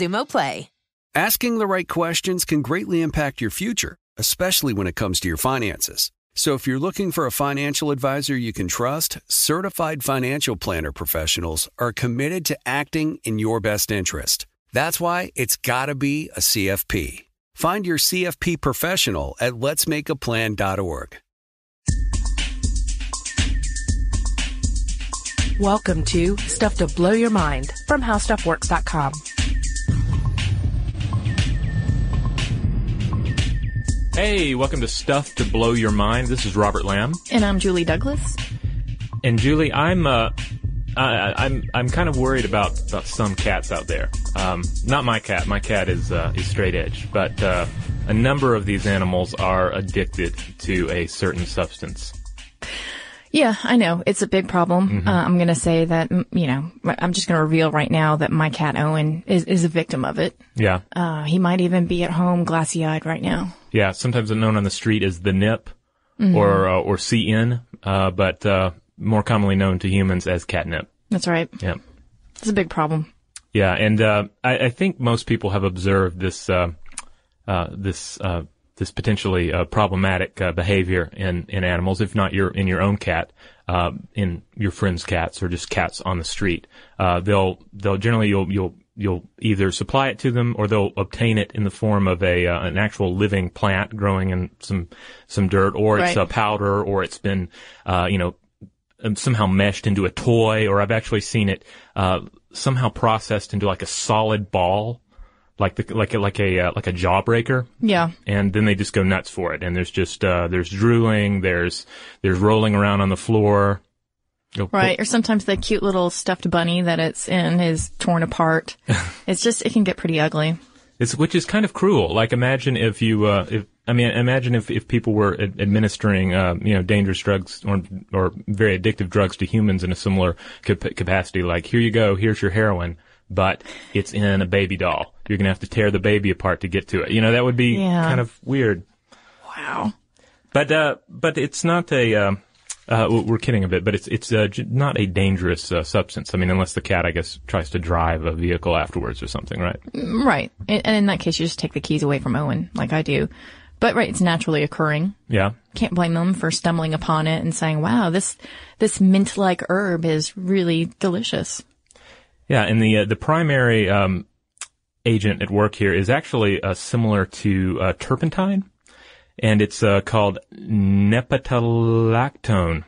Xumo Play. Asking the right questions can greatly impact your future, especially when it comes to your finances. So if you're looking for a financial advisor you can trust, certified financial planner professionals are committed to acting in your best interest. That's why it's got to be a CFP. Find your CFP professional at letsmakeaplan.org. Welcome to Stuff to Blow Your Mind from HowStuffWorks.com. Hey, welcome to Stuff to Blow Your Mind. This is Robert Lamb. And I'm Julie Douglas. And Julie, I'm uh, I, I'm I'm kind of worried about, about some cats out there. Um, not my cat. My cat is uh, is straight edge, but uh, a number of these animals are addicted to a certain substance. Yeah, I know. It's a big problem. Mm-hmm. Uh, I'm going to say that, you know, I'm just going to reveal right now that my cat Owen is, is a victim of it. Yeah, Uh, he might even be at home glassy eyed right now. yeah. Sometimes known on the street as the nip or uh, or CN, uh, but uh, more commonly known to humans as catnip. That's right. Yeah. It's a big problem. Yeah, and uh, I, I think most people have observed this uh, uh, this uh, this potentially uh, problematic uh, behavior in, in animals, if not your in your own cat, uh, in your friends' cats or just cats on the street. Uh, they'll they'll generally you'll you'll you'll either supply it to them or they'll obtain it in the form of a uh, an actual living plant growing in some some dirt, or it's a powder, or it's been uh, you know um, somehow meshed into a toy, or I've actually seen it uh, somehow processed into like a solid ball, like the like a, like a uh, like a jawbreaker, Yeah. and then they just go nuts for it. And there's just uh, there's drooling, there's there's rolling around on the floor. Go- Right. Or sometimes the cute little stuffed bunny that it's in is torn apart. it's just, it can get pretty ugly. It's which is kind of cruel. Like imagine if you, uh, if I mean, imagine if, if people were ad- administering, uh, you know, dangerous drugs or or very addictive drugs to humans in a similar cap- capacity. Like here you go, here's your heroin, but it's in a baby doll. You're gonna have to tear the baby apart to get to it. You know, that would be Yeah. kind of weird. Wow. But uh, but it's not a. Uh, uh, we're kidding a bit, but it's it's uh, not a dangerous uh, substance. I mean, unless the cat, I guess, tries to drive a vehicle afterwards or something, right? Right. And, and in that case, you just take the keys away from Owen, like I do. But right, it's naturally occurring. Yeah. Can't blame them for stumbling upon it and saying, wow, this, this mint-like herb is really delicious. Yeah, and the uh, the primary um, agent at work here is actually uh, similar to uh, turpentine, and it's uh, called nepetalactone.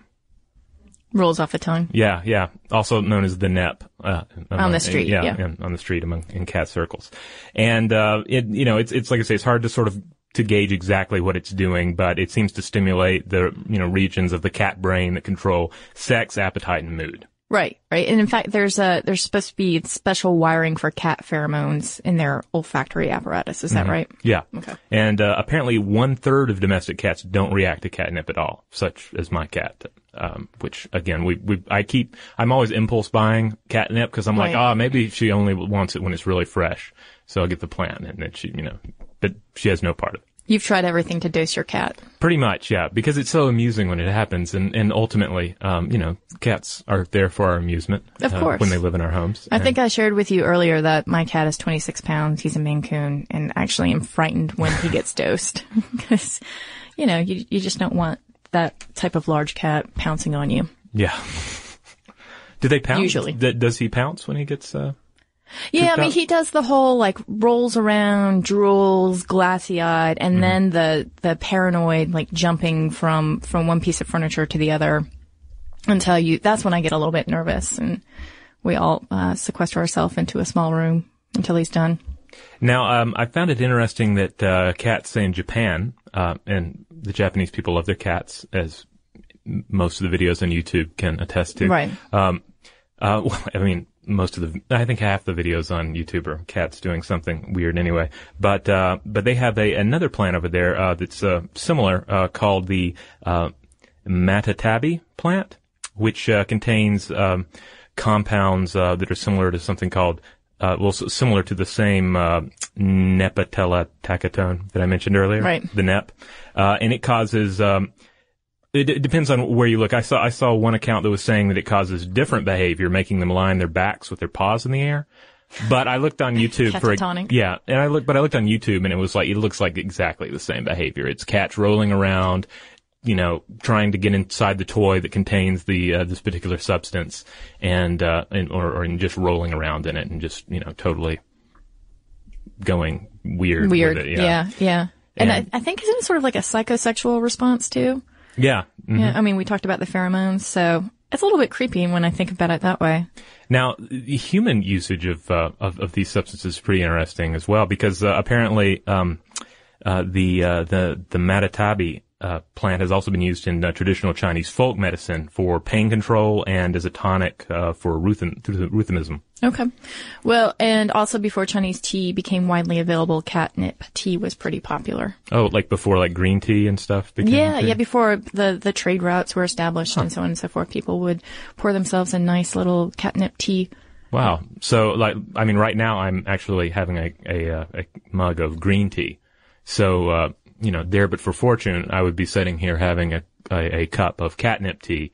Rolls off the tongue. Yeah, yeah. Also known as the NEP uh, among- the street, Yeah, yeah. in- on the street among in cat circles, and uh, it you know it's it's like I say it's hard to sort of to gauge exactly what it's doing, but it seems to stimulate the you know regions of the cat brain that control sex, appetite, and mood. Right, right. And in fact, there's a, there's supposed to be special wiring for cat pheromones in their olfactory apparatus. Is that right? Yeah. Okay. And uh, apparently, one third of domestic cats don't react to catnip at all, such as my cat. Um, which again, we, we I keep I'm always impulse buying catnip because I'm like, Right. ah, maybe she only wants it when it's really fresh, so I'll get the plant, and then she, you know, but she has no part of it. You've tried everything to dose your cat. Pretty much, yeah, because it's so amusing when it happens, and and ultimately, um, you know, cats are there for our amusement, Of uh, course. when they live in our homes. I And- think I shared with you earlier that my cat is 26 pounds. He's a Maine Coon and actually I'm frightened when he gets dosed because, you know, you, you just don't want that type of large cat pouncing on you. yeah. Do they pounce? Usually. D- does he pounce when he gets? Uh, Yeah, I mean, he does the whole like rolls around, drools, glassy eyed, and Mm-hmm. then the, the paranoid like jumping from, from one piece of furniture to the other until you, that's when I get a little bit nervous and we all, uh, sequester ourselves into a small room until he's done. Now, um, I found it interesting that uh, cats say in Japan, uh, and the Japanese people love their cats, as most of the videos on YouTube can attest to. Right. Um, uh, well, I mean, most of the, I think half the videos on YouTube are cats doing something weird anyway. But, uh, but they have a, another plant over there, uh, that's, uh, similar, uh, called the, uh, Matatabi plant, which, uh, contains, um, compounds, uh, that are similar to something called, uh, well, s- similar to the same, uh, Nepatella tachetone that I mentioned earlier. Right. The NEP. Uh, and it causes, um, it, it depends on where you look. I saw I saw one account that was saying that it causes different behavior, making them lie on their backs with their paws in the air. But I looked on YouTube for Catatonic. yeah, and I looked, but I looked on YouTube and it was like it looks like exactly the same behavior. It's cats rolling around, you know, trying to get inside the toy that contains the uh, this particular substance, and uh, and or, or just rolling around in it and just you know totally going weird. Weird. it, yeah. yeah, And, And- I, I think isn't it sort of like a psychosexual response too? Yeah. mhm. Yeah. I mean, we talked about the pheromones, so it's a little bit creepy when I think about it that way. Now, the human usage of, uh, of of these substances is pretty interesting as well because uh, apparently um, uh, the uh, the the matatabi uh, plant has also been used in uh, traditional Chinese folk medicine for pain control and as a tonic uh, for rheumatism. Okay. Well, and also before Chinese tea became widely available, catnip tea was pretty popular. Oh, like before, like green tea and stuff. became Yeah, a thing? yeah. Before the the trade routes were established and so on and so forth, people would pour themselves a nice little catnip tea. Wow. So, like, I mean, right now I'm actually having a a, uh, a mug of green tea. So, uh, you know, there but for fortune, I would be sitting here having a, a a cup of catnip tea,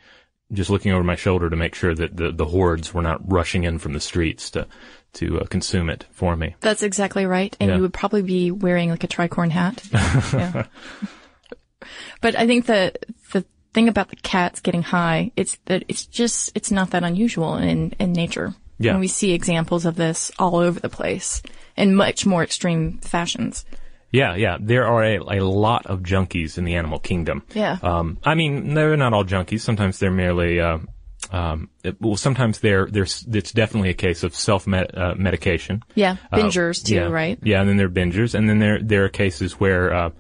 just looking over my shoulder to make sure that the the hordes were not rushing in from the streets to to uh, consume it for me. That's exactly right. And Yeah. you would probably be wearing like a tricorn hat. yeah. But I think the the thing about the cats getting high, it's that it's just it's not that unusual in in nature. Yeah. And we see examples of this all over the place in much more extreme fashions. Yeah, yeah. There are a, a lot of junkies in the animal kingdom. Yeah. Um, I mean, they're not all junkies. Sometimes they're merely, uh, um, it- well, sometimes they're, there's, it's definitely a case of self uh, medication. Yeah. Uh, Bingers too, yeah. right? Yeah, and then there are bingers, and then there there are cases where uh,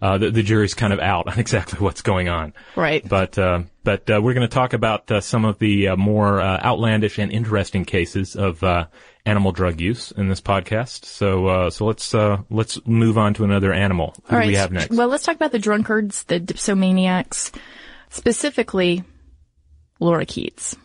uh, the, the jury's kind of out on exactly what's going on. Right. But uh, but uh, we're going to talk about uh, some of the uh, more uh, outlandish and interesting cases of uh, animal drug use in this podcast. So uh, so let's uh, let's move on to another animal. Who All do right. we have next? Well, let's talk about the drunkards, the dipsomaniacs, specifically lorikeets.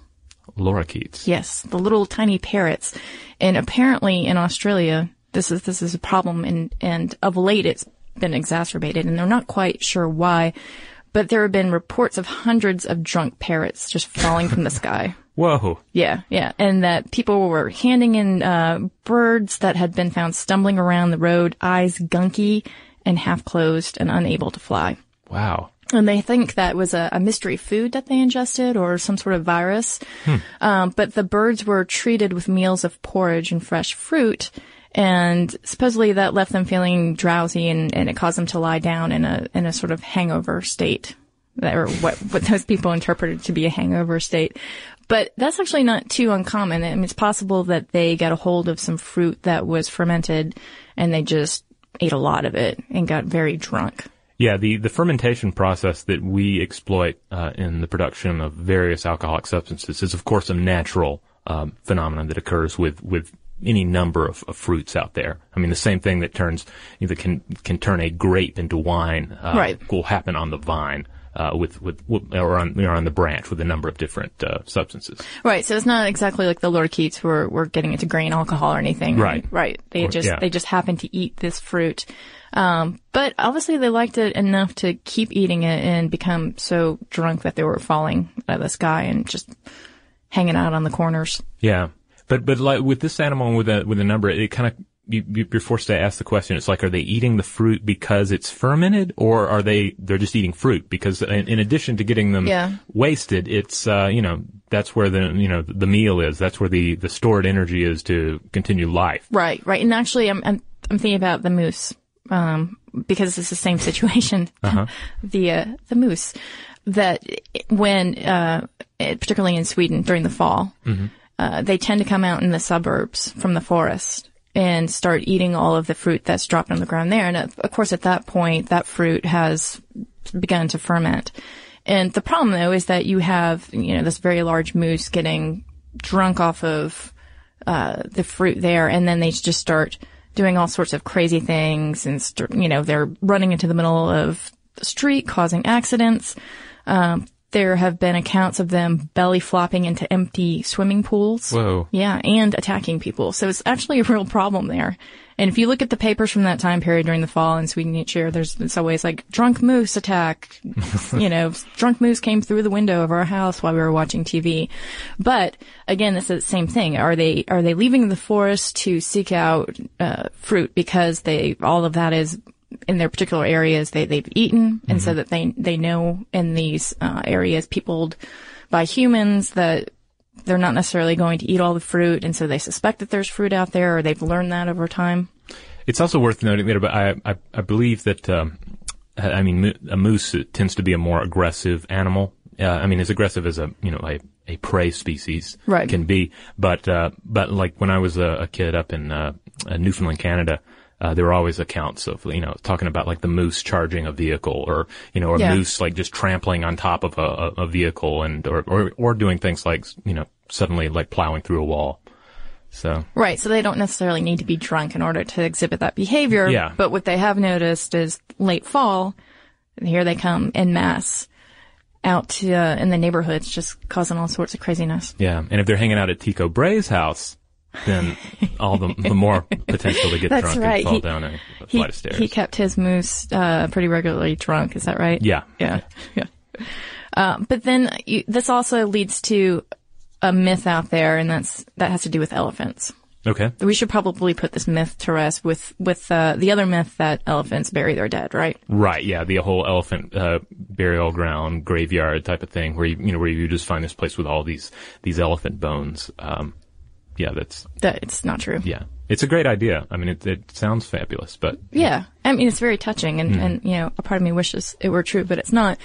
Lorikeets. Yes, the little tiny parrots. And apparently in Australia, this is this is a problem and and of late it's been exacerbated and they're not quite sure why. But there have been reports of hundreds of drunk parrots just falling from the sky. Whoa. Yeah, yeah. And that people were handing in uh, birds that had been found stumbling around the road, eyes gunky and half closed and unable to fly. Wow. And they think that was a, a mystery food that they ingested or some sort of virus. Um, but the birds were treated with meals of porridge and fresh fruit. And supposedly that left them feeling drowsy and, and it caused them to lie down in a, in a sort of hangover state. Or what, what those people interpreted to be a hangover state. But that's actually not too uncommon. I mean, it's possible that they got a hold of some fruit that was fermented and they just ate a lot of it and got very drunk. Yeah, the, the fermentation process that we exploit uh, in the production of various alcoholic substances is, of course, a natural um, phenomenon that occurs with with any number of, of, fruits out there. I mean, the same thing that turns either can can turn a grape into wine uh, right. will happen on the vine. Uh, with, with, or on, or on the branch with a number of different, uh, substances. Right. So it's not exactly like the lorikeets where we're getting into grain alcohol or anything. Right. Right. They Or- just, yeah. they just happen to eat this fruit. Um, but obviously they liked it enough to keep eating it and become so drunk that they were falling out of the sky and just hanging out on the corners. Yeah, but but like with this animal with a with a number, it kind of you, you're forced to ask the question. It's like, are they eating the fruit because it's fermented, or are they they're just eating fruit? Because in, in addition to getting them Yeah. wasted, it's uh, you know that's where the you know the meal is. That's where the the stored energy is to continue life. Right, right. And actually, I'm I'm, I'm thinking about the moose um, because it's the same situation. the uh, the moose that when uh, particularly in Sweden during the fall, uh, they tend to come out in the suburbs from the forest and start eating all of the fruit that's dropped on the ground there. And uh, of course, at that point, that fruit has begun to ferment. And the problem though is that you have, you know, this very large moose getting drunk off of uh, the fruit there, and then they just start doing all sorts of crazy things, and st- you know they're running into the middle of the street, causing accidents. Um, there have been accounts of them belly flopping into empty swimming pools. Whoa. Yeah, and attacking people. So it's actually a real problem there. And if you look at the papers from that time period during the fall in Sweden each year, there's it's always like drunk moose attack. you know, drunk moose came through the window of our house while we were watching TV. But again, it's the same thing. Are they are they leaving the forest to seek out uh, fruit because they all of that is in their particular areas they they've eaten, and so that they they know in these uh, areas peopled by humans that they're not necessarily going to eat all the fruit, and so they suspect that there's fruit out there, or they've learned that over time. It's also worth noting that I I, I believe that um, I mean a moose tends to be a more aggressive animal. Uh, I mean, as aggressive as a you know a, a prey species Right. can be, but uh, but like when I was a, a kid up in uh, uh, Newfoundland, Canada. Uh, there were always accounts of, you know, talking about like the moose charging a vehicle or, you know, or Yeah. moose like just trampling on top of a, a, a vehicle and, or, or, or doing things like, you know, suddenly like plowing through a wall. So, Right, so they don't necessarily need to be drunk in order to exhibit that behavior. Yeah. But what they have noticed is late fall, here they come in mass out to, uh, in the neighborhoods, just causing all sorts of craziness. Yeah, and if they're hanging out at Tycho Brahe's house, then all the, the more potential to get That's drunk right. and fall He- down a, He, flight of stairs. he kept his moose uh, pretty regularly drunk. Is that right? yeah, Yeah. Yeah. Um, but then you, this also leads to a myth out there, and that's that has to do with elephants. Okay. We should probably put this myth to rest with with uh, the other myth that elephants bury their dead, right? Right. Yeah, the whole elephant uh, burial ground graveyard type of thing, where you you know where you just find this place with all these these elephant bones. Um, yeah, that's That it's not true. yeah, it's a great idea. I mean, it it sounds fabulous, but Yeah. I mean, it's very touching and, and, you know, a part of me wishes it were true, but it's not.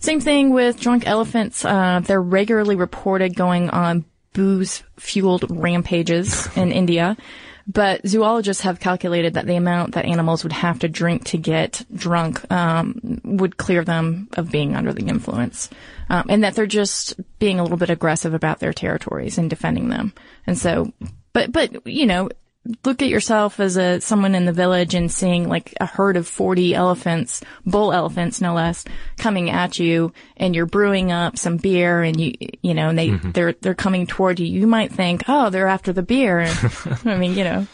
Same thing with drunk elephants. Uh, they're regularly reported going on booze fueled rampages in India. But zoologists have calculated that the amount that animals would have to drink to get drunk um, would clear them of being under the influence, um, and that they're just being a little bit aggressive about their territories and defending them. And so, but but you know, look at yourself as a someone in the village and seeing like a herd of 40 elephants, bull elephants no less, coming at you and you're brewing up some beer and you you know, and they they're they're coming toward you. You might think, "Oh, they're after the beer." I mean, you know,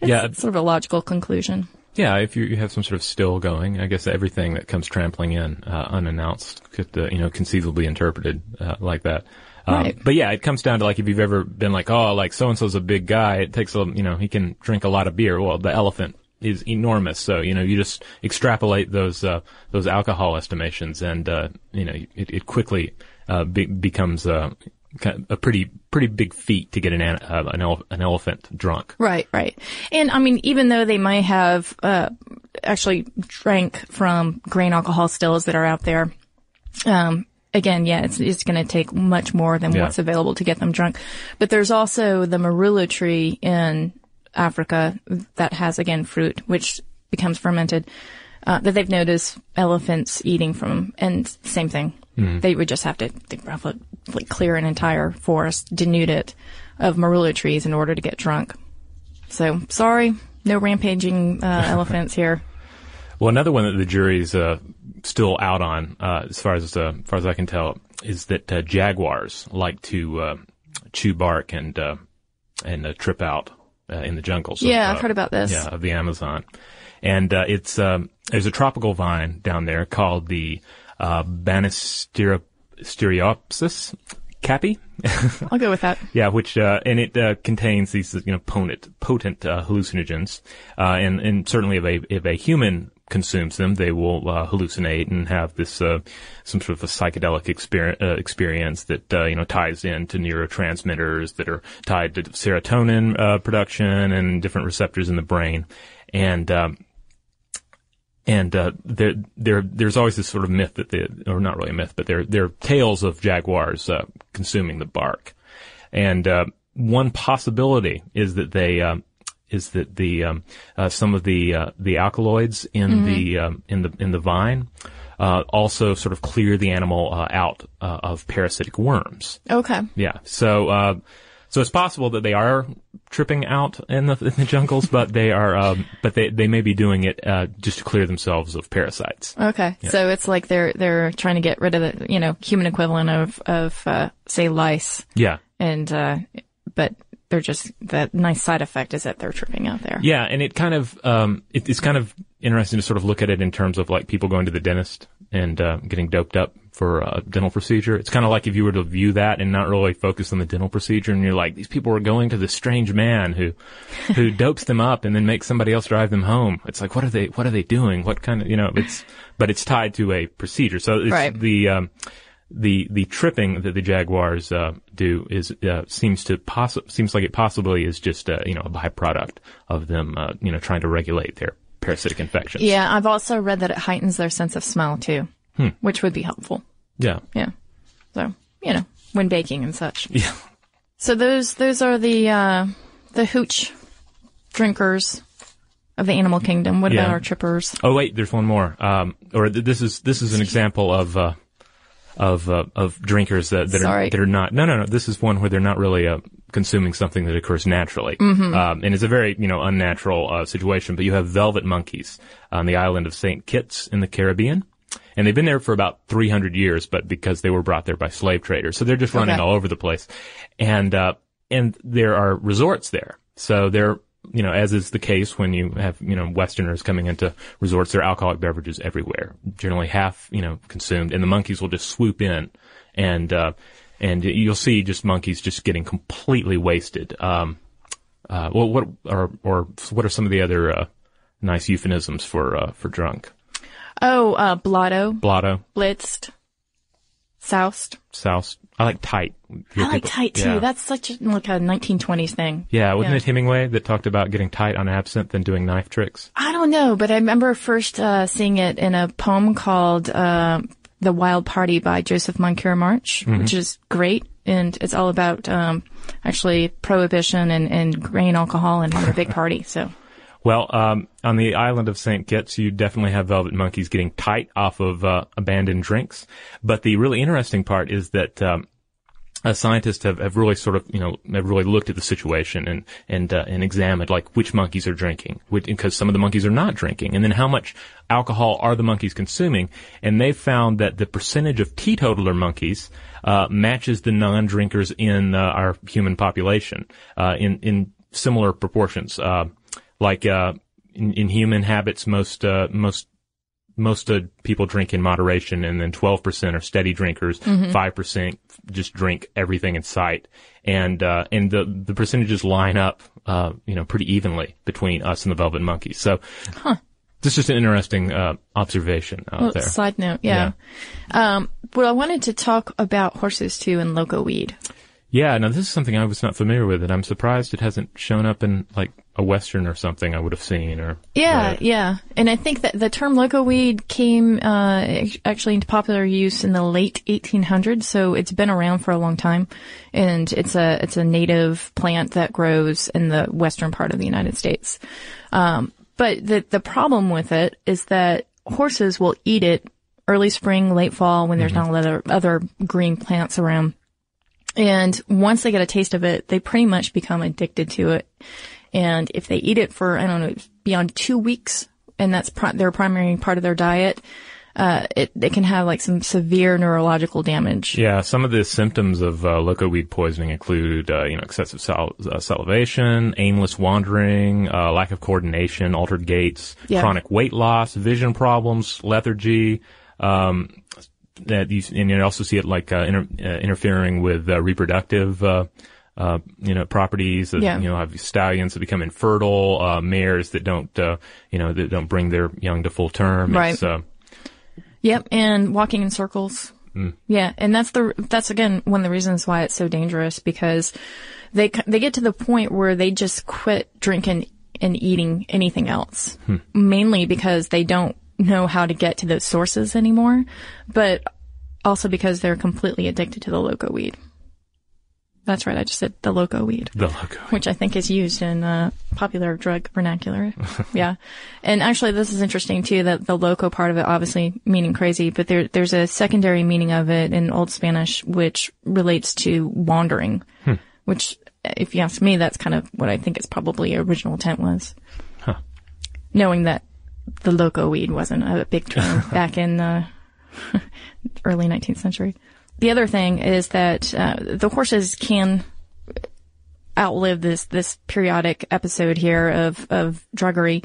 it's Yeah. sort of a logical conclusion. Yeah, if you, you have some sort of still going, I guess everything that comes trampling in uh, unannounced could, uh, you know, conceivably interpreted uh, like that. Um, Right. But yeah, it comes down to like if you've ever been like, oh, like so and so's a big guy. It takes a, you know, he can drink a lot of beer. Well, the elephant is enormous, so you know, you just extrapolate those uh, those alcohol estimations, and uh, you know, it, it quickly uh, be- becomes uh, kind of a pretty pretty big feat to get an an, uh, an, ele- an elephant drunk. Right, right. And I mean, even though they might have uh, actually drank from grain alcohol stills that are out there, um, again, yeah, it's it's going to take much more than Yeah. what's available to get them drunk. But there's also the marula tree in Africa that has again fruit, which becomes fermented. uh, that they've noticed elephants eating from, and same thing. They would just have to they roughly, like, clear an entire forest, denude it of marula trees in order to get drunk. So sorry, no rampaging uh, elephants here. Well, another one that the jury's uh, still out on, uh, as far as uh, far as I can tell, is that uh, jaguars like to uh, chew bark and uh, and uh, trip out uh, in the jungles. of, Yeah, I've uh, heard about this. Yeah, of the Amazon, and uh, it's um, there's a tropical vine down there called the uh, Banisteriopsis caapi. I'll go with that. Yeah, which uh, and it uh, contains these you know potent potent uh, hallucinogens, uh, and and certainly if a if a human consumes them, they will uh, hallucinate and have this uh, some sort of a psychedelic experience, uh, experience that uh, you know ties into neurotransmitters that are tied to serotonin uh, production and different receptors in the brain, and um, and uh, there, there, there's always this sort of myth that the, or not really a myth, but there, there are tales of jaguars consuming the bark, and one possibility is that they, um, is that the um, uh, some of the uh, the alkaloids in the um, in the in the vine uh, also sort of clear the animal uh, out uh, of parasitic worms. Okay. Yeah. So, uh, so it's possible that they are tripping out in the, in the jungles, but they are, um, but they, they may be doing it, uh, just to clear themselves of parasites. Okay. So it's like they're they're trying to get rid of the you know human equivalent of of uh, say lice, Yeah. and uh, but they're just that nice side effect is that they're tripping out there. Yeah. And it kind of, um, it, it's kind of interesting to sort of look at it in terms of like people going to the dentist and, uh, getting doped up for a dental procedure. It's kind of like if you were to view that and not really focus on the dental procedure and you're like, these people are going to this strange man who, who dopes them up and then makes somebody else drive them home. It's like, what are they, what are they doing? What kind of, you know, it's, but it's tied to a procedure. So it's Right. the, um, the the tripping that the jaguars uh, do is uh, seems to possi- seems like it possibly is just uh, you know a byproduct of them uh, you know trying to regulate their parasitic infections. Yeah, I've also read that it heightens their sense of smell too, which would be helpful. Yeah. Yeah. So you know when baking and such. Yeah. So those those are the uh, the hooch drinkers of the animal kingdom. What Yeah. about our trippers? Oh wait, there's one more. Um, or th- this is this is an example of uh, of uh, of drinkers that, that Sorry. are that are not. No, no, no. This is one where they're not really uh, consuming something that occurs naturally, um, and it's a very you know unnatural uh, situation. But you have vervet monkeys on the island of Saint Kitts in the Caribbean. And they've been there for about 300 years, but because they were brought there by slave traders. So they're just running Okay. all over the place. And, uh, and there are resorts there. So they're, you know, as is the case when you have, you know, Westerners coming into resorts, there are alcoholic beverages everywhere, generally half, you know, consumed, and the monkeys will just swoop in and, uh, and you'll see just monkeys just getting completely wasted. Um, uh, well, what are, or what are some of the other, uh, nice euphemisms for, uh, for drunk? Oh, uh, blotto, Blotto, blitzed, soused. soused. I like tight. I like tight too. Yeah. That's such a, like a 1920s thing. yeah, wasn't yeah. it Hemingway that talked about getting tight on absinthe and doing knife tricks? I don't know, but I remember first uh, seeing it in a poem called uh, "The Wild Party" by Joseph Moncure March, Mm-hmm. which is great, and it's all about um, actually prohibition and, and grain alcohol and having a big party. So Well, um, on the island of St. Kitts, you definitely have vervet monkeys getting tight off of uh, abandoned drinks. But the really interesting part is that um, uh, scientists have, have really sort of, you know, have really looked at the situation and and uh, and examined like which monkeys are drinking, because some of the monkeys are not drinking, and then how much alcohol are the monkeys consuming, and they found that the percentage of teetotaler monkeys uh, matches the non-drinkers in uh, our human population uh, in in similar proportions. Uh, like uh, in, in human habits, most uh, most most uh, people drink in moderation, and then twelve percent are steady drinkers. 5 percent just drink everything in sight, and uh, and the the percentages line up, uh, you know, pretty evenly between us and the Vervet Monkeys. So, Huh. this is just an interesting uh, observation out well, there. side note, yeah. Um, well, I wanted to talk about horses too and loco weed. Yeah, now this is something I was not familiar with, and I'm surprised it hasn't shown up in like a western or something I would have seen. Or Yeah, read. yeah. And I think that the term loco weed came uh, actually into popular use in the late 1800s, so it's been around for a long time. And it's a it's a native plant that grows in the western part of the United States. Um, but the the problem with it is that horses will eat it early spring, late fall when there's not a lot of other green plants around. And once they get a taste of it, they pretty much become addicted to it. And if they eat it for, I don't know, beyond two weeks, and that's their primary part of their diet, uh, it, it can have like some severe neurological damage. Yeah, some of the symptoms of uh, loco weed poisoning include, uh, you know, excessive sal- uh, salivation, aimless wandering, uh, lack of coordination, altered gaits, Yeah. chronic weight loss, vision problems, lethargy. Um, that you, and you also see it like uh, inter- uh, interfering with uh, reproductive. Uh, uh, you know, properties Yeah. you know, have stallions that become infertile, uh, mares that don't, uh, you know, that don't bring their young to full term. Right. It's, uh, Yep, and walking in circles. Yeah, and that's the that's again one of the reasons why it's so dangerous because they they get to the point where they just quit drinking and eating anything else, mainly because they don't know how to get to those sources anymore, but also because they're completely addicted to the loco weed. That's right, I just said the loco weed the loco. which I think is used in uh, popular drug vernacular. yeah, and actually, this is interesting too. That the loco part of it, obviously meaning crazy, but there there's a secondary meaning of it in Old Spanish, which relates to wandering. Which, if you ask me, that's kind of what I think its probably original intent was. Knowing that the loco weed wasn't a big term back in the early 19th century. The other thing is that uh, the horses can outlive this this periodic episode here of of druggery.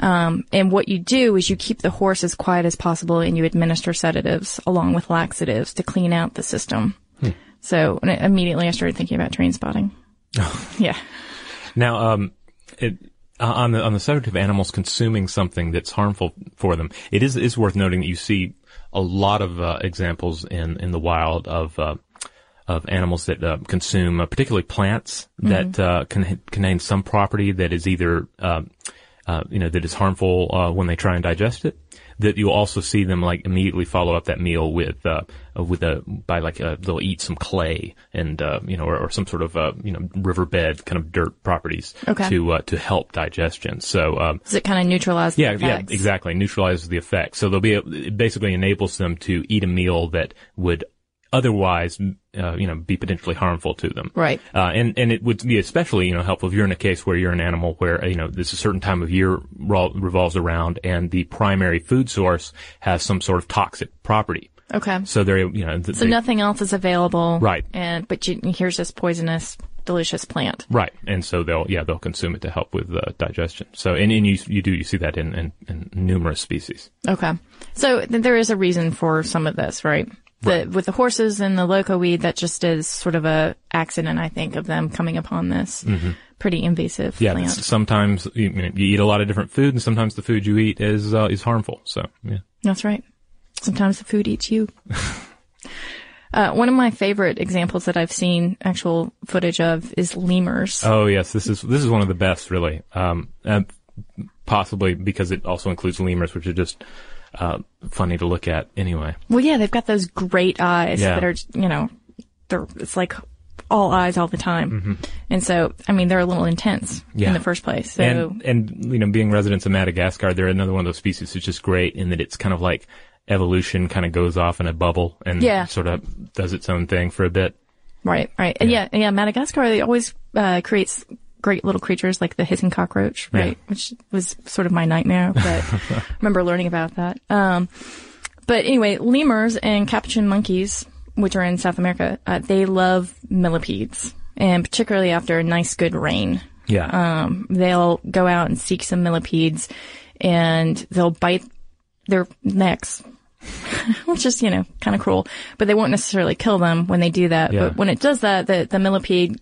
Um, and what you do is you keep the horse as quiet as possible, and you administer sedatives along with laxatives to clean out the system. So immediately I started thinking about train spotting. yeah. Now, um, it, uh, on the on the subject of animals consuming something that's harmful for them, it is is worth noting that you see a lot of uh, examples in in the wild of uh, of animals that uh, consume, uh, particularly plants that uh, can contain some property that is either you know that is harmful uh, when they try and digest it. That you'll also see them like immediately follow up that meal with uh, uh, with a by like uh they'll eat some clay and uh, you know or, or some sort of uh, you know riverbed kind of dirt properties Okay. to uh, to help digestion. So um, Does it kind of neutralize the yeah, yeah, exactly. Neutralizes the effect. So they'll be, it basically enables them to eat a meal that would otherwise, uh, you know, be potentially harmful to them. Right. Uh, and, and it would be especially, you know, helpful if you're in a case where you're an animal where, you know, there's a certain time of year ro- revolves around and the primary food source has some sort of toxic property. Okay. So they're, you know, th- So they- nothing else is available. Right. And but you, here's this poisonous, delicious plant. Right, and so they'll yeah they'll consume it to help with uh, digestion. So and, and you you do you see that in, in, in numerous species. Okay. So th- there is a reason for some of this, right? The, with the horses and the loco weed, that just is sort of a accident, I think, of them coming upon this pretty invasive Mm-hmm. Yeah, plant. sometimes you, you eat a lot of different food, and sometimes the food you eat is uh, is harmful. So yeah, That's right. Sometimes the food eats you. uh, one of my favorite examples that I've seen actual footage of is lemurs. oh yes, this is this is one of the best really, um, and possibly because it also includes lemurs, which are just uh, funny to look at anyway. Well, yeah, they've got those great eyes Yeah. that are, you know, they're, it's like all eyes all the time. And so, I mean, they're a little intense Mm-hmm. Yeah. in the first place. So, and and you know, being residents of Madagascar, they're another one of those species that's just great in that it's kind of like evolution kind of goes off in a bubble and Yeah. sort of does its own thing for a bit. right, right. And yeah, yeah, Madagascar, they always, uh, creates great little creatures like the hissing cockroach, Yeah. right? Which was sort of my nightmare, but I remember learning about that. Um, but anyway, lemurs and capuchin monkeys, which are in South America, uh, they love millipedes. And particularly after a nice good rain. Yeah. um, they'll go out and seek some millipedes and they'll bite their necks, which is, you know, kind of cruel, but they won't necessarily kill them when they do that. Yeah. But when it does that, the, the millipede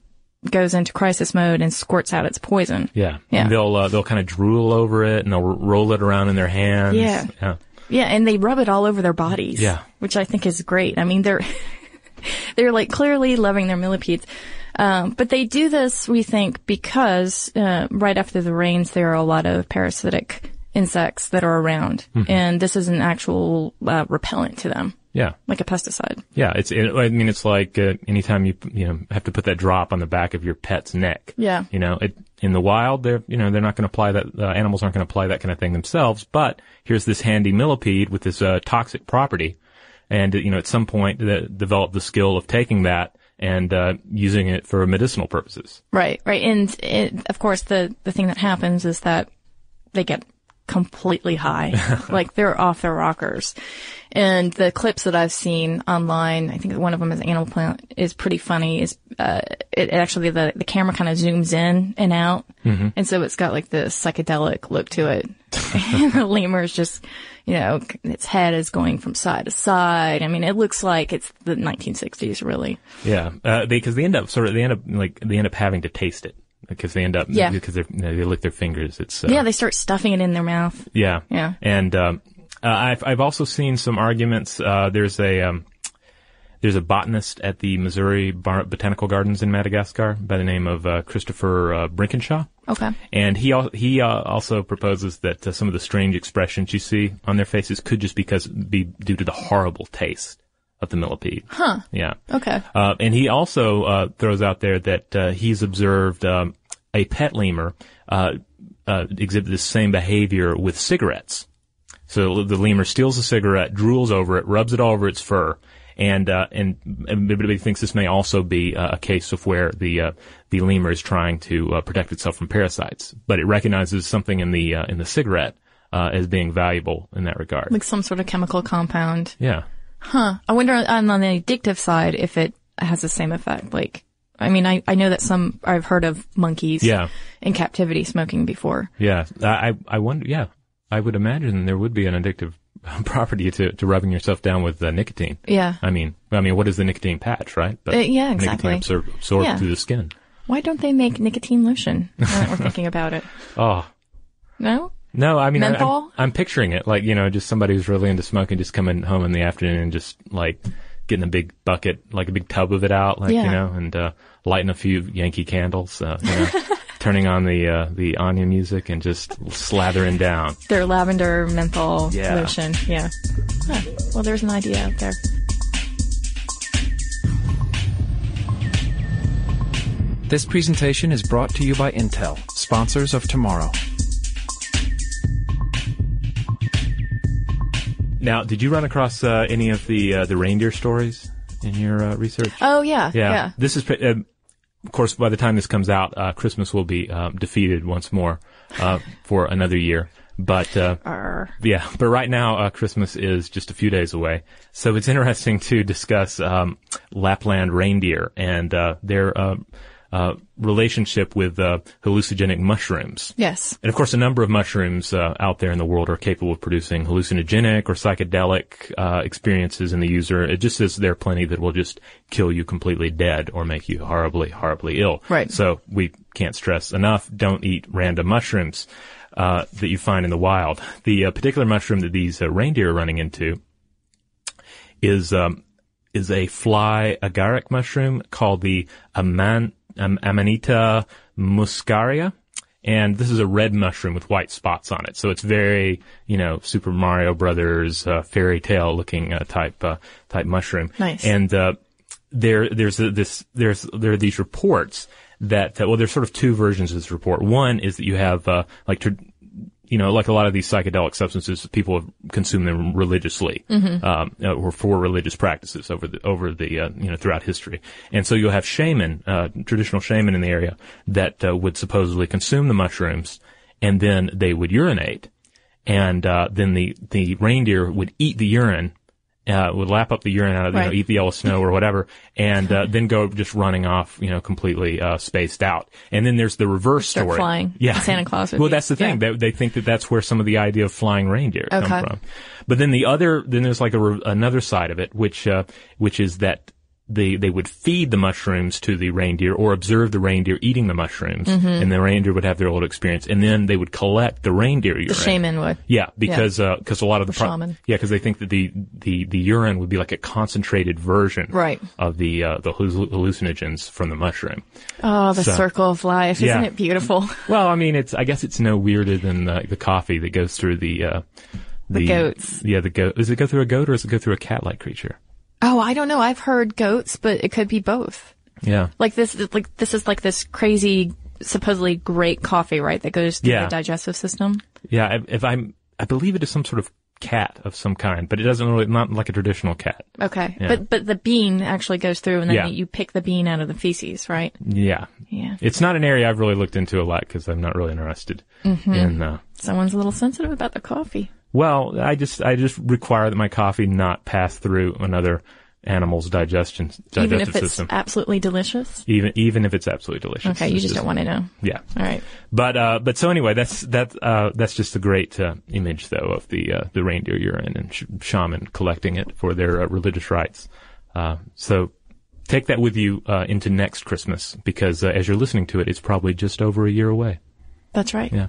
goes into crisis mode and squirts out its poison. Yeah. Yeah. And they'll uh, they'll kind of drool over it and they'll r- roll it around in their hands. Yeah. Yeah. Yeah, and they rub it all over their bodies. Yeah. Which I think is great. I mean, they're, they're like clearly loving their millipedes. Um, but they do this, we think, because, uh, right after the rains, there are a lot of parasitic insects that are around. Mm-hmm. And this is an actual, uh, repellent to them, Yeah. like a pesticide. Yeah. It's it, I mean it's like uh, anytime you you know have to put that drop on the back of your pet's neck. Yeah. You know it in the wild, they're you know they're not going to apply that. Uh, animals aren't going to apply that kind of thing themselves. But here's this handy millipede with this uh, toxic property, and you know at some point they develop the skill of taking that and uh, using it for medicinal purposes. Right, right. And it, of course, the, the thing that happens is that they get completely high. like they're off their rockers. And the clips that I've seen online, I think one of them is Animal Planet, is pretty funny. Is uh, it actually the the camera kind of zooms in and out, mm-hmm. and so it's got like this psychedelic look to it. and the lemur's just, you know, its head is going from side to side. I mean, it looks like it's the 1960s, really. Yeah, uh, because they, they end up sort of they end up like they end up having to taste it because they end up Yeah. because they they lick their fingers. It's uh, Yeah, they start stuffing it in their mouth. Yeah. Yeah. And um, uh, I've I've also seen some arguments. Uh, there's a um, there's a botanist at the Missouri Bar- Botanical Gardens in Madagascar by the name of uh, Christopher uh, Birkinshaw. Okay. And he al- he uh, also proposes that uh, some of the strange expressions you see on their faces could just because be due to the horrible taste of the millipede. Huh. Yeah. Okay. Uh, and he also uh, throws out there that uh, he's observed um, a pet lemur uh, uh, exhibit the same behavior with cigarettes. So the lemur steals a cigarette, drools over it, rubs it all over its fur, and uh, and everybody thinks this may also be uh, a case of where the uh, the lemur is trying to uh, protect itself from parasites, but it recognizes something in the uh, in the cigarette uh, as being valuable in that regard. Like some sort of chemical compound. yeah. Huh. I wonder on, on the addictive side if it has the same effect. Like, I mean, I, I know that some, I've heard of monkeys Yeah. in captivity smoking before. Yeah, I I wonder. Yeah, I would imagine there would be an addictive property to, to rubbing yourself down with uh, nicotine. Yeah. I mean, I mean, what is the nicotine patch, right? But Uh, yeah, exactly. Nicotine absor- absorbed Yeah. through the skin. Why don't they make nicotine lotion? Now that we're thinking about it. Oh No? no, I mean, I, Menthol? I'm, I'm picturing it like you know, just somebody who's really into smoking, just coming home in the afternoon and just like getting a big bucket, like a big tub of it out, like you know, and uh, lighting a few Yankee candles, uh, you know, turning on the uh, the Enya music and just slathering down. Their lavender menthol Yeah. lotion. Yeah. Huh. Well, there's an idea out there. This presentation is brought to you by Intel, sponsors of tomorrow. Now, did you run across uh, any of the uh, the reindeer stories in your uh, research? Oh, yeah. yeah. Yeah. This is, uh, of course, by the time this comes out, uh, Christmas will be um, defeated once more uh, for another year. But uh, yeah, but right now uh, Christmas is just a few days away, so it's interesting to discuss um, Lapland reindeer and uh, their uh, relationship with uh, hallucinogenic mushrooms. Yes. And of course, a number of mushrooms uh, out there in the world are capable of producing hallucinogenic or psychedelic uh, experiences in the user. It just says there are plenty that will just kill you completely dead or make you horribly, horribly ill. Right. So we can't stress enough: don't eat random mushrooms uh, that you find in the wild. The uh, particular mushroom that these uh, reindeer are running into is um, is a fly agaric mushroom called the Aman, um, Amanita muscaria. And this is a red mushroom with white spots on it. So it's very, you know, Super Mario Brothers, uh, fairy tale looking, uh, type, uh, type mushroom. Nice. And, uh, there, there's a, this, there's, there are these reports that, well, there's sort of two versions of this report. One is that you have, uh, like, tr- you know, like a lot of these psychedelic substances, people consume them religiously, um, uh, or for religious practices over the over the uh, you know throughout history. And so you'll have shaman, uh, traditional shaman in the area that uh, would supposedly consume the mushrooms, and then they would urinate, and uh, then the the reindeer would eat the urine. Uh, would lap up the urine out of, you know, eat the yellow snow or whatever, and uh, then go just running off, you know, completely uh, spaced out. And then there's the reverse Start story. flying. Yeah, Santa Claus well, be- that's the thing. yeah. They, they think that that's where some of the idea of flying reindeer Okay. come from. But then the other, then there's like a, re- another side of it, which uh, which is that they they would feed the mushrooms to the reindeer or observe the reindeer eating the mushrooms, and the reindeer would have their old experience, and then they would collect the reindeer urine. The shaman would. Yeah, because uh because a lot of the, The shaman. yeah, because they think that the, the the urine would be like a concentrated version Right. of the uh, the hallucinogens from the mushroom. Oh, the So- circle of life. Yeah. Isn't it beautiful? Well, I mean, it's I guess it's no weirder than the, the coffee that goes through the uh, The goats. Yeah, the goat. Does it go through a goat or does it go through a cat-like creature? Oh, I don't know. I've heard goats, but it could be both. Yeah. Like this, like this is like this crazy supposedly great coffee, right? That goes through Yeah. the digestive system. Yeah, if, if I'm, I believe it is some sort of cat of some kind, but it doesn't really, not like a traditional cat. Okay. Yeah. But, but the bean actually goes through and then Yeah. you pick the bean out of the feces, right? Yeah. Yeah. It's not an area I've really looked into a lot because I'm not really interested Mm-hmm. in, uh, Someone's a little sensitive about the coffee. Well, I just, I just require that my coffee not pass through another animal's digestion, digestive Even if it's system. absolutely delicious. even, even if it's absolutely delicious. Okay. You It's just don't want to know. Yeah. All right. But uh, but so anyway, that's that uh, that's just a great uh, image though of the uh, the reindeer urine and sh- shaman collecting it for their uh, religious rites. Uh, so take that with you uh, into next Christmas because uh, as you're listening to it, it's probably just over a year away. That's right. Yeah.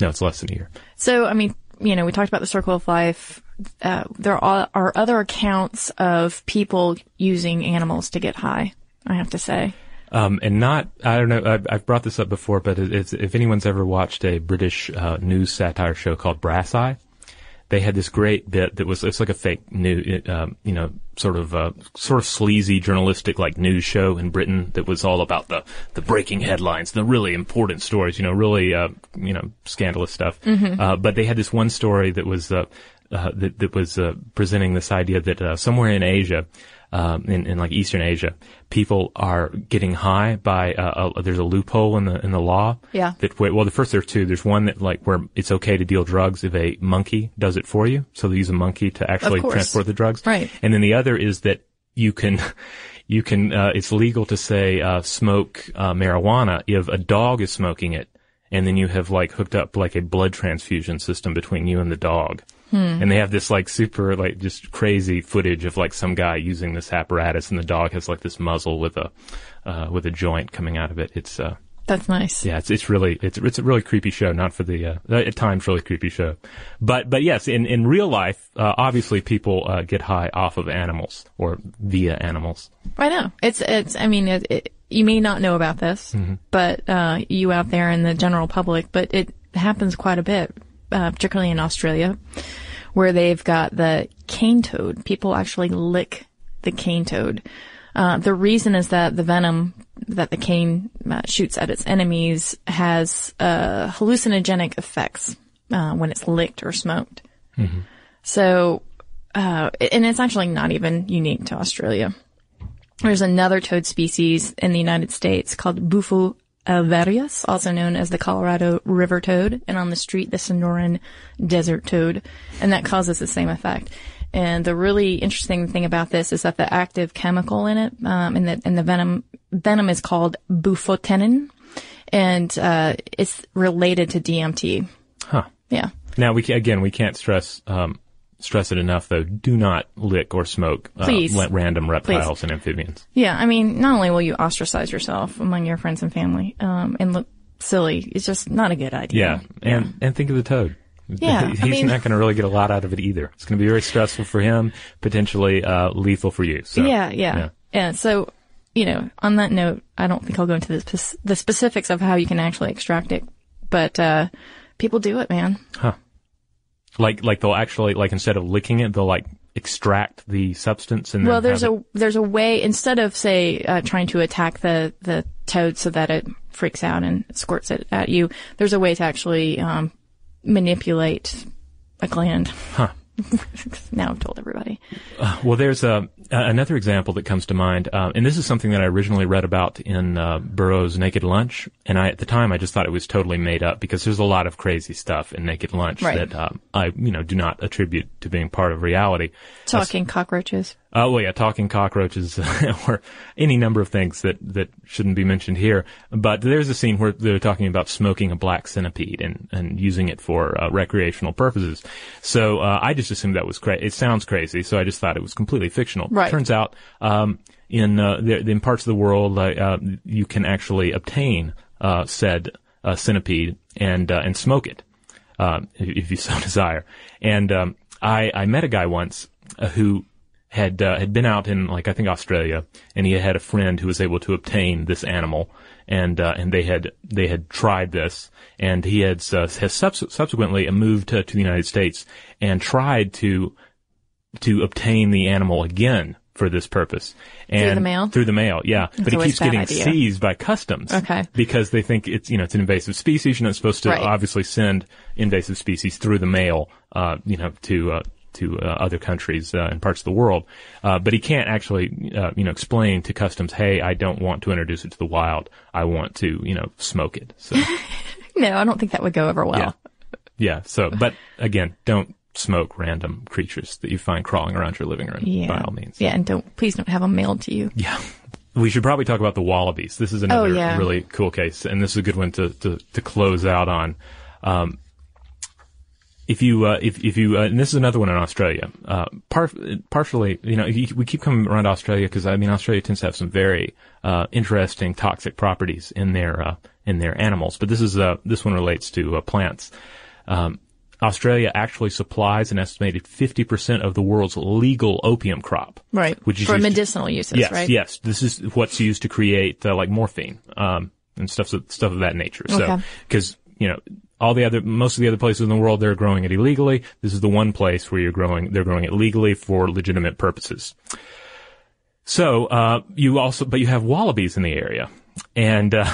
No, it's less than a year. So, I mean, you know, we talked about the circle of life. Uh, there are, other accounts of people using animals to get high. I have to say. Um, and not, I don't know, I've, I've brought this up before, but if anyone's ever watched a British uh, news satire show called Brass Eye, they had this great bit that was, it's like a fake new, um, you know, sort of, uh, sort of sleazy journalistic like news show in Britain that was all about the, the breaking headlines, the really important stories, you know, really, uh, you know, scandalous stuff. Uh, but they had this one story that was, uh, uh, that, that was, uh, presenting this idea that, uh, somewhere in Asia, um, in, in like Eastern Asia, people are getting high by uh, a, there's a loophole in the in the law. Yeah. That well, the first there are two. There's one that like where it's okay to deal drugs if a monkey does it for you. So they use a monkey to actually transport the drugs. Right. And then the other is that you can. You can, uh, it's legal to say, uh, smoke, uh, marijuana if a dog is smoking it and then you have like hooked up like a blood transfusion system between you and the dog. And they have this like super like just crazy footage of like some guy using this apparatus and the dog has like this muzzle with a uh, with a joint coming out of it. It's uh That's nice. yeah, it's it's really it's it's a really creepy show, not for the uh, at times really creepy show. But but yes, in in real life, uh, obviously people uh, get high off of animals or via animals. I know. It's, it's, I mean, it, it, you may not know about this, but, uh, you out there in the general public, but it happens quite a bit, uh, particularly in Australia, where they've got the cane toad. People actually lick the cane toad. Uh, the reason is that the venom that the cane uh, shoots at its enemies has, uh, hallucinogenic effects, uh, when it's licked or smoked. So, uh, and it's actually not even unique to Australia. There's another toad species in the United States called Bufo alvarius, also known as the Colorado river toad, and on the street, the Sonoran desert toad, and that causes the same effect. And the really interesting thing about this is that the active chemical in it, um, in the in the venom venom is called bufotenin, and uh, it's related to DMT. Huh. Yeah. Now we can, again we can't stress um, stress it enough though. Do not lick or smoke uh, Please. random reptiles and amphibians. Yeah, I mean, not only will you ostracise yourself among your friends and family, um, and look silly, it's just not a good idea. Yeah, and and think of the toad. Yeah, I he's mean- not going to really get a lot out of it either. It's going to be very stressful for him, potentially uh, lethal for you. So, yeah, yeah, yeah. So, you know, on that note, I don't think I'll go into the, the specifics of how you can actually extract it, but uh, people do it, man. Like like they'll actually like instead of licking it, they'll like extract the substance and then Well, there's a it- there's a way instead of say uh, trying to attack the the toad so that it freaks out and squirts it at you. There's a way to actually um, manipulate a gland. Huh. now I've told everybody. Well, there's a, another example that comes to mind, uh, and this is something that I originally read about in uh, Burroughs' Naked Lunch, and I at the time I just thought it was totally made up because there's a lot of crazy stuff in Naked Lunch Right. that um, I you know do not attribute to being part of reality. Talking cockroaches. Oh well, yeah, talking cockroaches or any number of things that that shouldn't be mentioned here. But there's a scene where they're talking about smoking a black centipede and and using it for uh, recreational purposes. So uh, I just assumed that was crazy. It sounds crazy, so I just thought it was completely fictional. Right. Turns out, um, in uh, the, in parts of the world, uh, you can actually obtain uh, said uh, centipede and uh, and smoke it um, if you so desire. And um, I, I met a guy once who had had been out in like I think Australia, and he had a friend who was able to obtain this animal, and and they had they had tried this, and he had has subs- subsequently moved to, to the United States and tried to to obtain the animal again for this purpose. And the mail? Through the mail, yeah. but it keeps getting idea. seized by customs. Okay. Because they think it's, you know, it's an invasive species. You're not supposed to Right. obviously send invasive species through the mail, uh, you know, to, uh, to uh, other countries uh, and parts of the world, uh, but he can't actually, uh, you know, explain to customs, "Hey, I don't want to introduce it to the wild. I want to, you know, smoke it." So, No, I don't think that would go over well. yeah, yeah. So, but again, don't smoke random creatures that you find crawling around your living room. Yeah. By all means. Yeah, and don't please don't have them mailed to you. Yeah. We should probably talk about the wallabies. This is another Oh, yeah. really cool case, and this is a good one to, to, to close out on. Um, if you, uh, if, if you, uh, and this is another one in Australia, uh, par- partially, you know, you, we keep coming around Australia because, I mean, Australia tends to have some very, uh, interesting toxic properties in their, uh, in their animals, but this is, uh, this one relates to, uh, plants. Um, Australia actually supplies an estimated 50% of the world's legal opium crop. Right. Which is For used to- medicinal uses, yes, right? Yes, This is what's used to create uh, like morphine um, and stuff stuff of that nature. So Okay. because you know all the other most of the other places in the world they're growing it illegally. This is the one place where you're growing they're growing it legally for legitimate purposes. So uh, you also but you have wallabies in the area, and uh,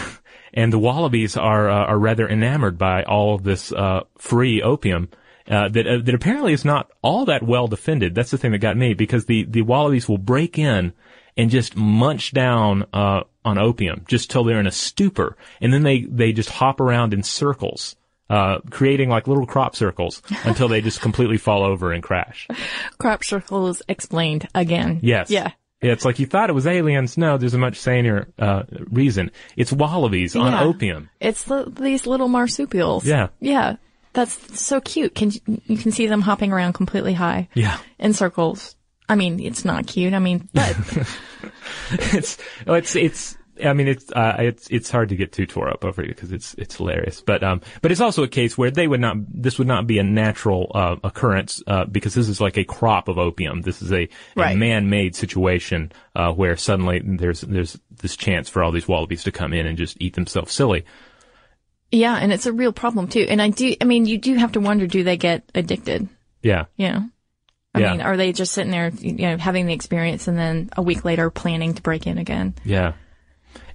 and the wallabies are uh, are rather enamored by all of this uh, free opium. Uh, that uh, that apparently is not all that well defended. That's the thing that got me because the the wallabies will break in and just munch down uh, on opium just till they're in a stupor, and then they they just hop around in circles, uh, creating like little crop circles until they just completely fall over and crash. Crop circles explained again. Yes. Yeah. Yeah, It's like you thought it was aliens. No, there's a much saner uh, reason. It's wallabies on opium. It's the, these little marsupials. Yeah. Yeah. That's so cute. Can you, you can see them hopping around completely high Yeah. in circles. I mean, it's not cute. I mean, but it's oh, it's it's. I mean, it's uh, it's it's hard to get too tore up over it because it's it's hilarious. But um, but it's also a case where they would not. This would not be a natural uh, occurrence uh, because this is like a crop of opium. This is a, a man-made situation uh, where suddenly there's there's this chance for all these wallabies to come in and just eat themselves silly. yeah, and it's a real problem too. And I do, I mean, you do have to wonder, do they get addicted? Yeah. You know? I Yeah. mean, are they just sitting there, you know, having the experience and then a week later planning to break in again? Yeah.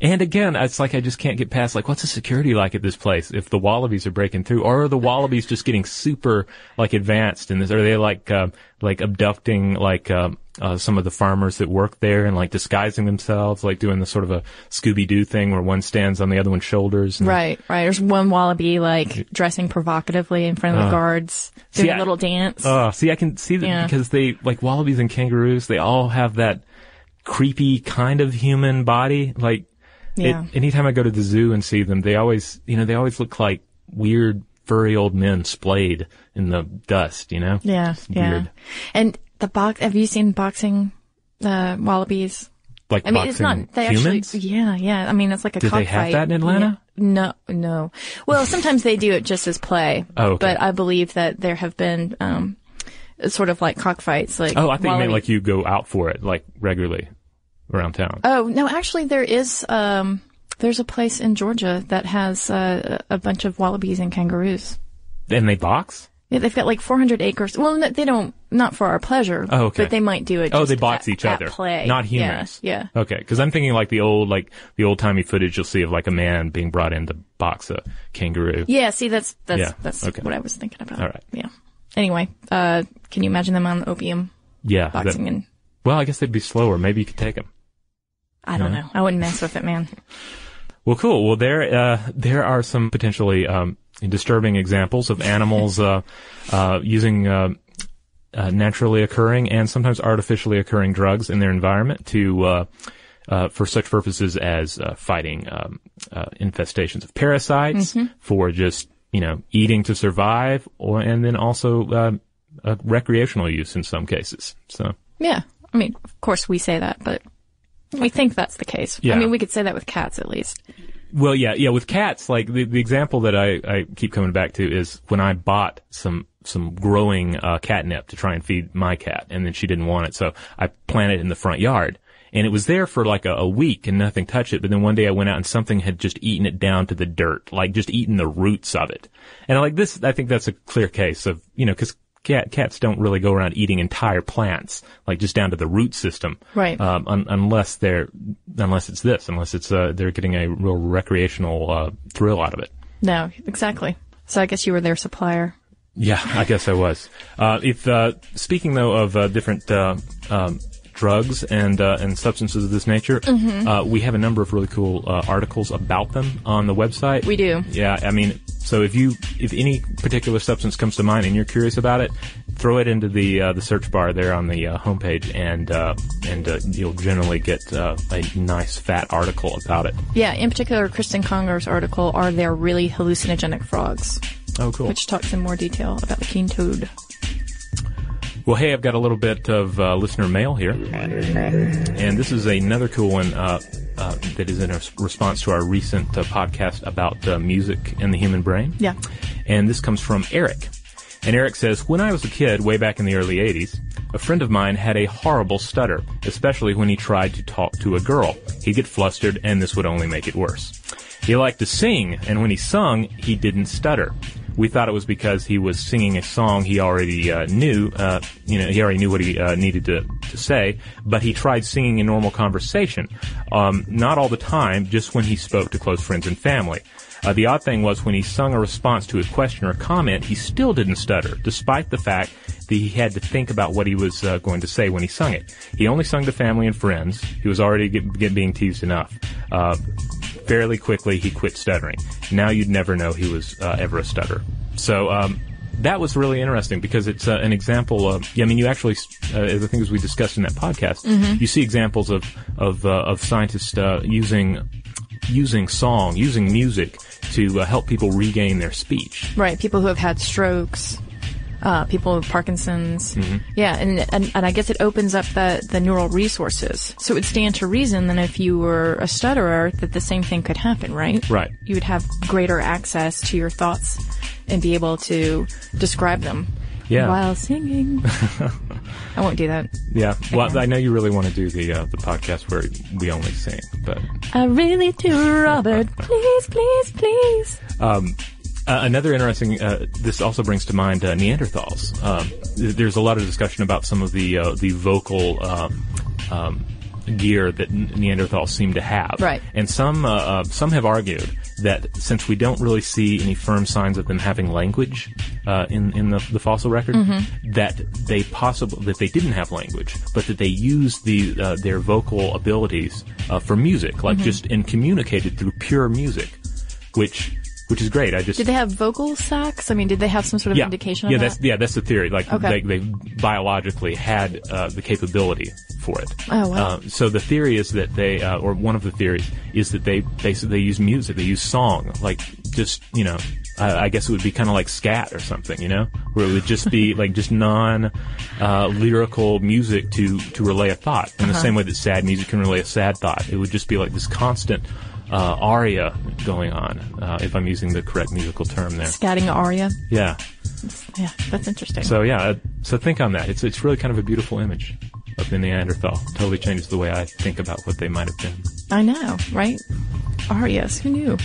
And again, it's like I just can't get past like what's the security like at this place if the wallabies are breaking through, or are the wallabies just getting super like advanced in this? Are they like uh, like abducting like um, uh, some of the farmers that work there and like disguising themselves, like doing the sort of a Scooby Doo thing where one stands on the other one's shoulders? And, Right, right. There's one wallaby like dressing provocatively in front of the guards, See, doing I- a little dance. Oh, see, I can see that Yeah. because they like wallabies and kangaroos. They all have that creepy kind of human body. Like, Yeah. it, anytime I go to the zoo and see them, they always, you know, they always look like weird furry old men splayed in the dust. You know? yeah, It's yeah. weird. And the box, have you seen boxing, uh, wallabies? Like I mean, boxing it's not, they humans. actually, yeah, yeah. I mean, it's like a Do they have cockfight. that in Atlanta? Yeah. No, no. Well, sometimes they do it just as play. Oh, okay. But I believe that there have been, um, sort of like cockfights, like. oh, I think you meant wallaby- like you go out for it like regularly around town. Oh no, actually, there is. Um, there's a place in Georgia that has uh, a bunch of wallabies and kangaroos. and they box. Yeah, they've got like 400 acres. Well, no, they don't, not for our pleasure. Oh, okay. But they might do it. Oh, just they box at- each other, Play. not humans. Yeah. Okay, because I'm thinking like the old, like the old timey footage you'll see of like a man being brought in to box a kangaroo. Yeah. See, that's that's Yeah, that's okay. what I was thinking about. All right. Yeah. Anyway, uh, can you imagine them on opium Yeah. that- boxing? and well, I guess they'd be slower. Maybe you could take them. I don't know. I wouldn't mess with it, man. Well, cool. Well, there uh, there are some potentially um, disturbing examples of animals uh, uh, using uh, uh, naturally occurring and sometimes artificially occurring drugs in their environment to uh, uh, for such purposes as uh, fighting um, uh, infestations of parasites, for just you know eating to survive, or and then also uh, uh, recreational use in some cases. So Yeah. I mean, of course we say that, but we think that's the case. Yeah. I mean, we could say that with cats at least. Well, yeah, yeah. With cats, like the, the example that I, I keep coming back to is when I bought some some growing uh, catnip to try and feed my cat, and then she didn't want it, so I planted it in the front yard, and it was there for like a, a week and nothing touched it. But then one day I went out and something had just eaten it down to the dirt, like just eaten the roots of it. And I like this, I think that's a clear case of you know because cat cats don't really go around eating entire plants, like just down to the root system, Right. Um, un- unless they're unless it's this, unless it's uh, they're getting a real recreational uh, thrill out of it. No, exactly. So I guess you were their supplier. Yeah, I guess I was. Uh, if uh, speaking though of uh, different uh, um, drugs and uh, and substances of this nature, Mm-hmm. uh, we have a number of really cool uh, articles about them on the website. We do. Yeah, I mean, so if you if any particular substance comes to mind and you're curious about it, throw it into the uh, the search bar there on the uh, homepage, and uh, and uh, you'll generally get uh, a nice fat article about it. Yeah, in particular, Cristen Conger's article, Are There Really Hallucinogenic Frogs? Oh, cool. Which talks in more detail about the cane toad. Well, hey, I've got a little bit of uh, listener mail here, and this is another cool one uh, uh, that is in res- response to our recent uh, podcast about uh, music and the human brain. Yeah. And this comes from Eric. And Eric says, When I was a kid, way back in the early 80s, a friend of mine had a horrible stutter, especially when he tried to talk to a girl. He'd get flustered, and this would only make it worse. He liked to sing, and when he sung, he didn't stutter. We thought it was because he was singing a song he already uh, knew. Uh, you know, he already knew what he uh, needed to, to say, but he tried singing in normal conversation. Um, not all the time, just when he spoke to close friends and family. Uh, the odd thing was when he sung a response to a question or comment, he still didn't stutter, despite the fact that he had to think about what he was uh, going to say when he sung it. He only sung to family and friends. He was already get, get being teased enough. Fairly quickly, he quit stuttering. Now you'd never know he was uh, ever a stutter. So um, that was really interesting because it's uh, an example of. I mean, you actually, uh, I think as we discussed in that podcast, you see examples of of uh, of scientists uh, using using song, using music to uh, help people regain their speech. Right, people who have had strokes, uh, people with Parkinson's. Mm-hmm. Yeah, and, and and I guess it opens up the the neural resources. So it would stand to reason that if you were a stutterer, that the same thing could happen, right? Right. You would have greater access to your thoughts and be able to describe them Yeah. while singing. I won't do that. Yeah. Well. I know you really want to do the uh, the podcast where we only sing, but I really do, Robert. please, please, please. Um, uh, another interesting. Uh, this also brings to mind uh, Neanderthals. Um, there's a lot of discussion about some of the uh, the vocal um, um, gear that Neanderthals seem to have. Right. And some uh, uh, some have argued that since we don't really see any firm signs of them having language uh, in in the, the fossil record, that they possible that they didn't have language, but that they used the uh, their vocal abilities uh, for music, like just and communicated through pure music, which which is great. I just Did they have vocal sacs? I mean, did they have some sort of yeah indication yeah of that's that? yeah that's the theory. Like Okay. they, they biologically had uh, the capability for it. Oh, wow. Uh, so the theory is that they, uh, or one of the theories is that they basically they use music, they use song, like just you know. I I guess it would be kind of like scat or something, you know, where it would just be like just non uh, lyrical music to to relay a thought. In the Uh-huh. same way that sad music can relay a sad thought, it would just be like this constant uh, aria going on. Uh, if I'm using the correct musical term there, Scatting aria. yeah. Yeah, that's interesting. So yeah, uh, so think on that. It's it's really kind of a beautiful image of the Neanderthal. Totally changes the way I think about what they might have been. I know, right? Arias, who knew?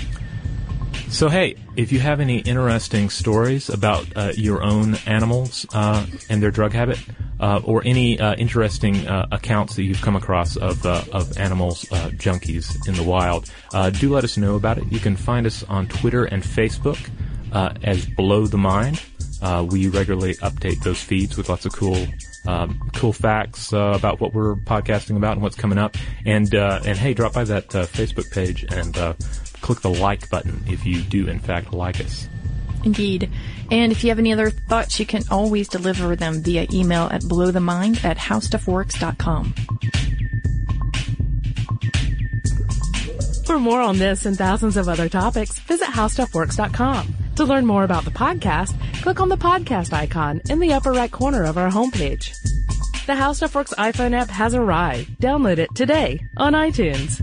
So hey, if you have any interesting stories about uh, your own animals uh, and their drug habit, uh, or any uh, interesting uh, accounts that you've come across of uh, of animals uh, junkies in the wild, uh, do let us know about it. You can find us on Twitter and Facebook uh, as Blow the Mind. Uh, we regularly update those feeds with lots of cool. Um, cool facts uh, about what we're podcasting about and what's coming up, and uh, and hey, drop by that uh, Facebook page and uh, click the like button if you do in fact like us. Indeed. And if you have any other thoughts, you can always deliver them via email at blowthemind at howstuffworks.com. For more on this and thousands of other topics, visit howstuffworks.com. To learn more about the podcast, click on the podcast icon in the upper right corner of our homepage. The How Stuff Works iPhone app has arrived. Download it today on iTunes.